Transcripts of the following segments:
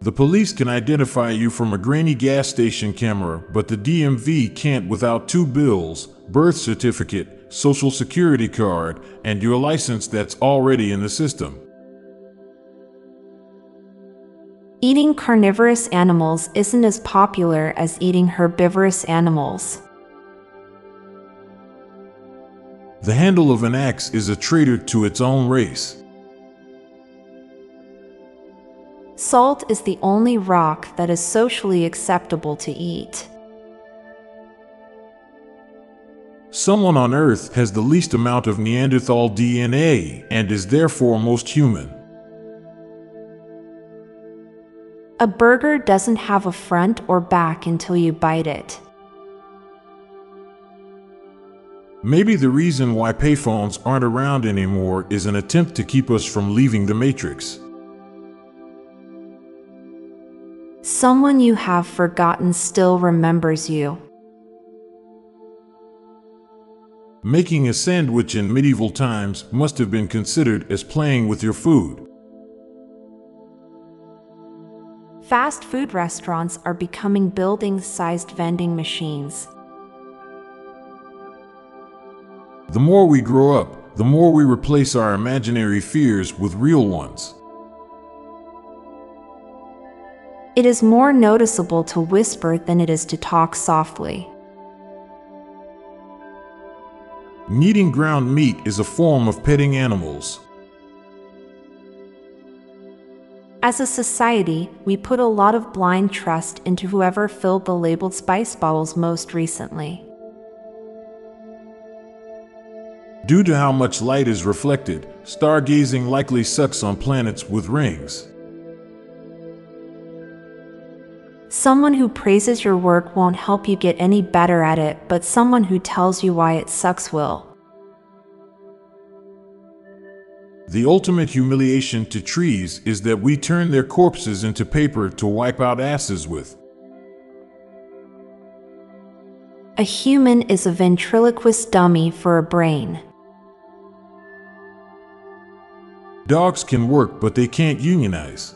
The police can identify you from a grainy gas station camera, but the DMV can't without two bills birth certificate, social security card, and your license that's already in the system. Eating carnivorous animals isn't as popular as eating herbivorous animals. The handle of an axe is a traitor to its own race. Salt is the only rock that is socially acceptable to eat. Someone on Earth has the least amount of Neanderthal DNA and is therefore most human. A burger doesn't have a front or back until you bite it. Maybe the reason why payphones aren't around anymore is an attempt to keep us from leaving the Matrix. Someone you have forgotten still remembers you. Making a sandwich in medieval times must have been considered as playing with your food. Fast food restaurants are becoming building sized vending machines. The more we grow up, the more we replace our imaginary fears with real ones. It is more noticeable to whisper than it is to talk softly. Kneading ground meat is a form of petting animals. As a society, we put a lot of blind trust into whoever filled the labeled spice bottles most recently. Due to how much light is reflected, stargazing likely sucks on planets with rings. Someone who praises your work won't help you get any better at it, but someone who tells you why it sucks will. The ultimate humiliation to trees is that we turn their corpses into paper to wipe out asses with. A human is a ventriloquist dummy for a brain. Dogs can work, but they can't unionize.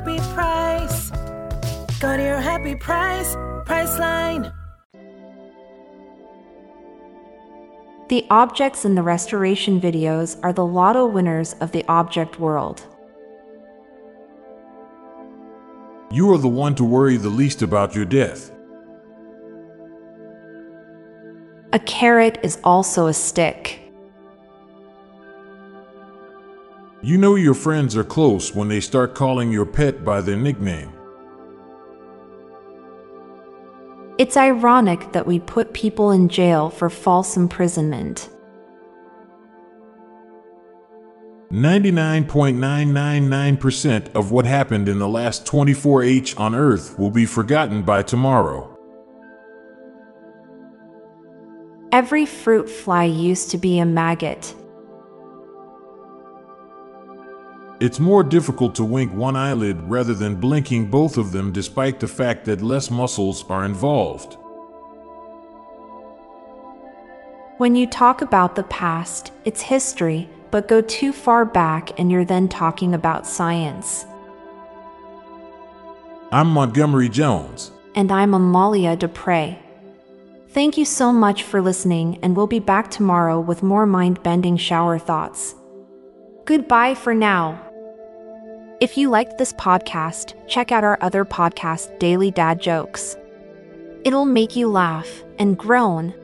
happy price. Go to your happy price, Priceline. The objects in the restoration videos are the lotto winners of the object world. You are the one to worry the least about your death. A carrot is also a stick. You know your friends are close when they start calling your pet by their nickname. It's ironic that we put people in jail for false imprisonment. 99.999% of what happened in the last 24H on Earth will be forgotten by tomorrow. Every fruit fly used to be a maggot. It's more difficult to wink one eyelid rather than blinking both of them, despite the fact that less muscles are involved. When you talk about the past, it's history, but go too far back and you're then talking about science. I'm Montgomery Jones. And I'm Amalia Dupre. Thank you so much for listening, and we'll be back tomorrow with more mind bending shower thoughts. Goodbye for now. If you liked this podcast, check out our other podcast, Daily Dad Jokes. It'll make you laugh and groan.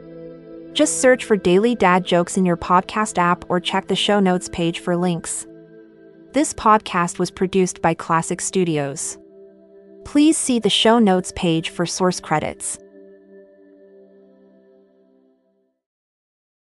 Just search for Daily Dad Jokes in your podcast app or check the show notes page for links. This podcast was produced by Klassic Studios. Please see the show notes page for source credits.